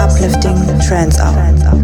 uplifting trance hour.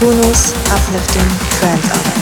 Kunos uplifting trance hour.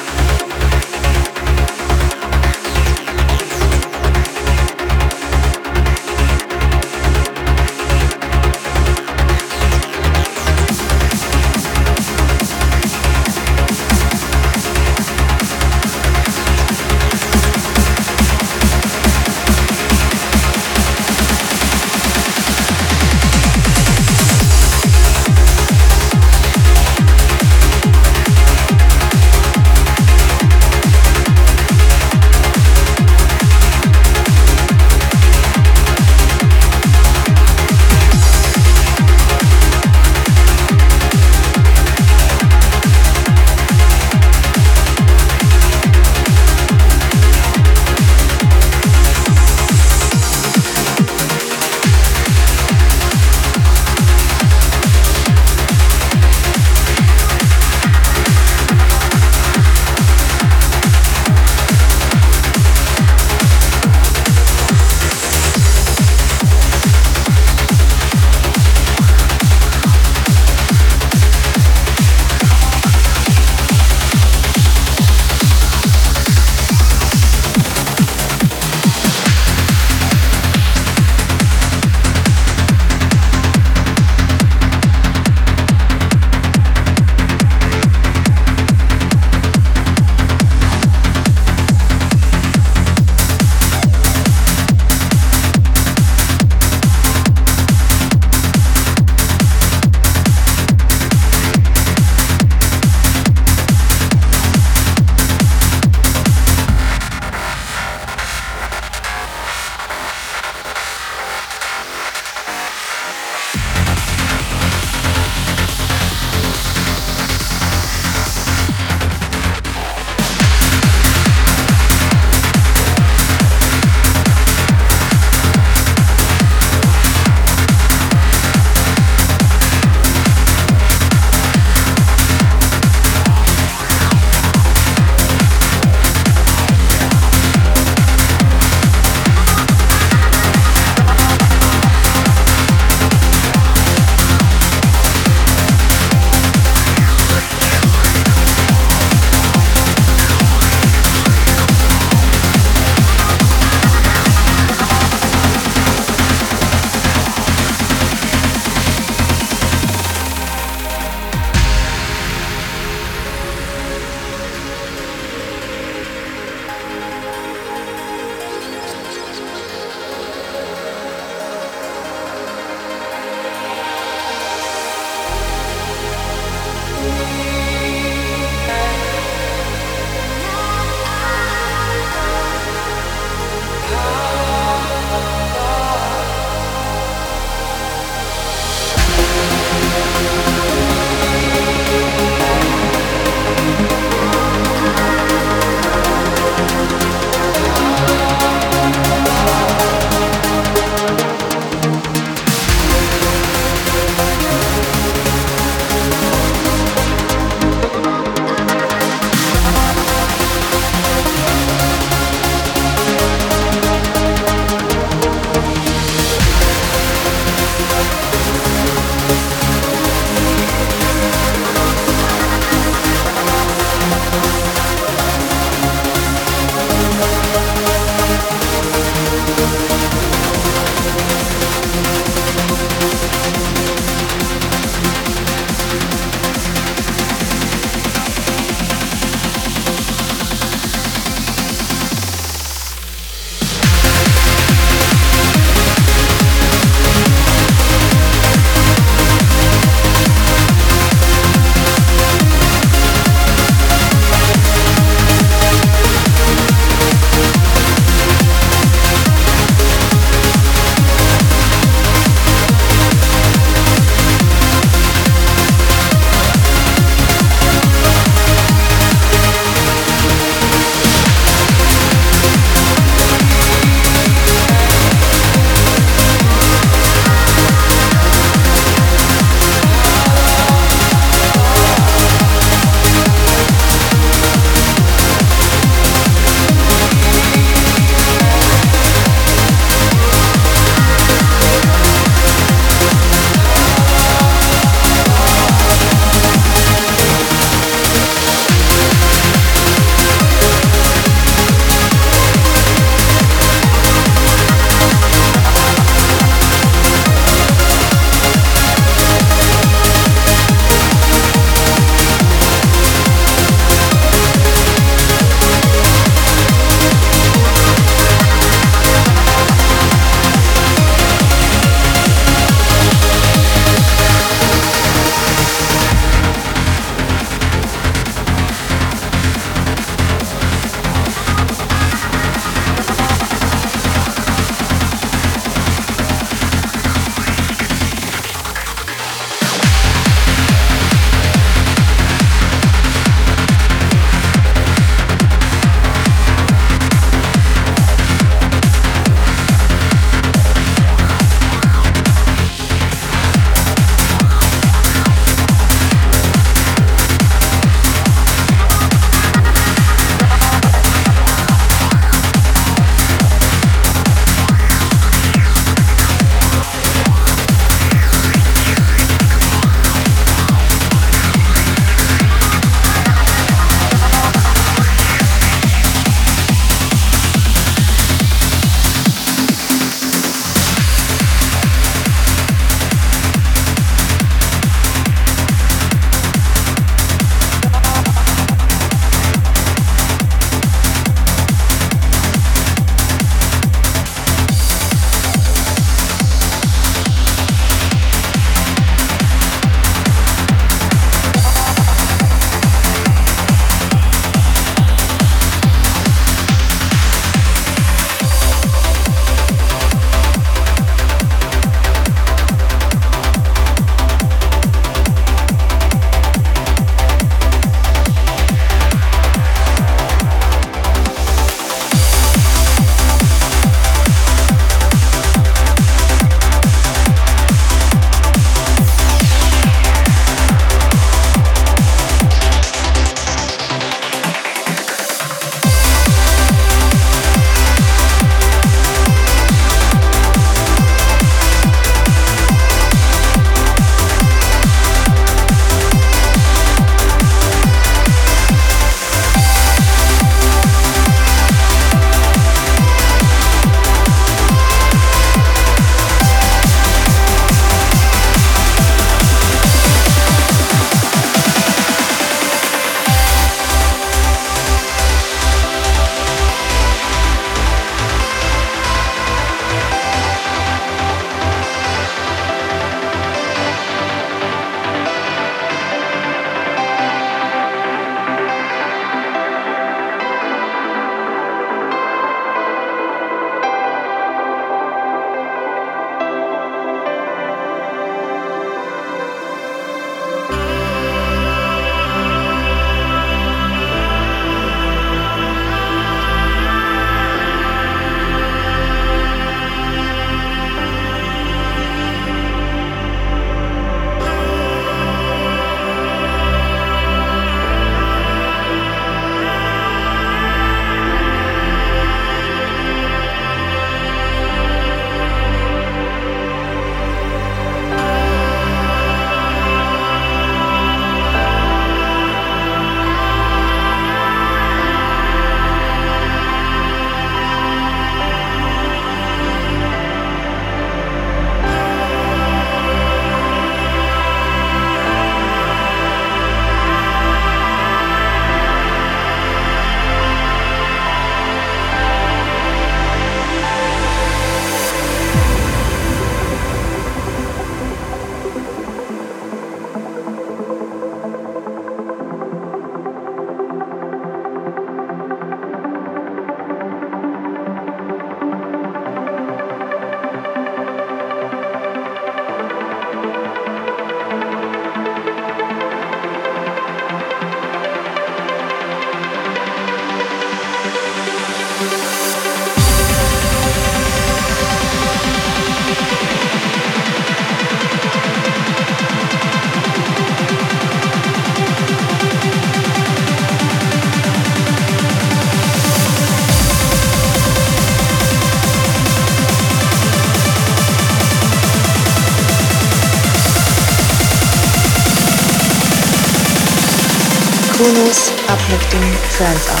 Uplifting Trance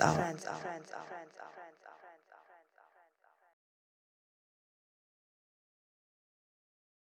Hour.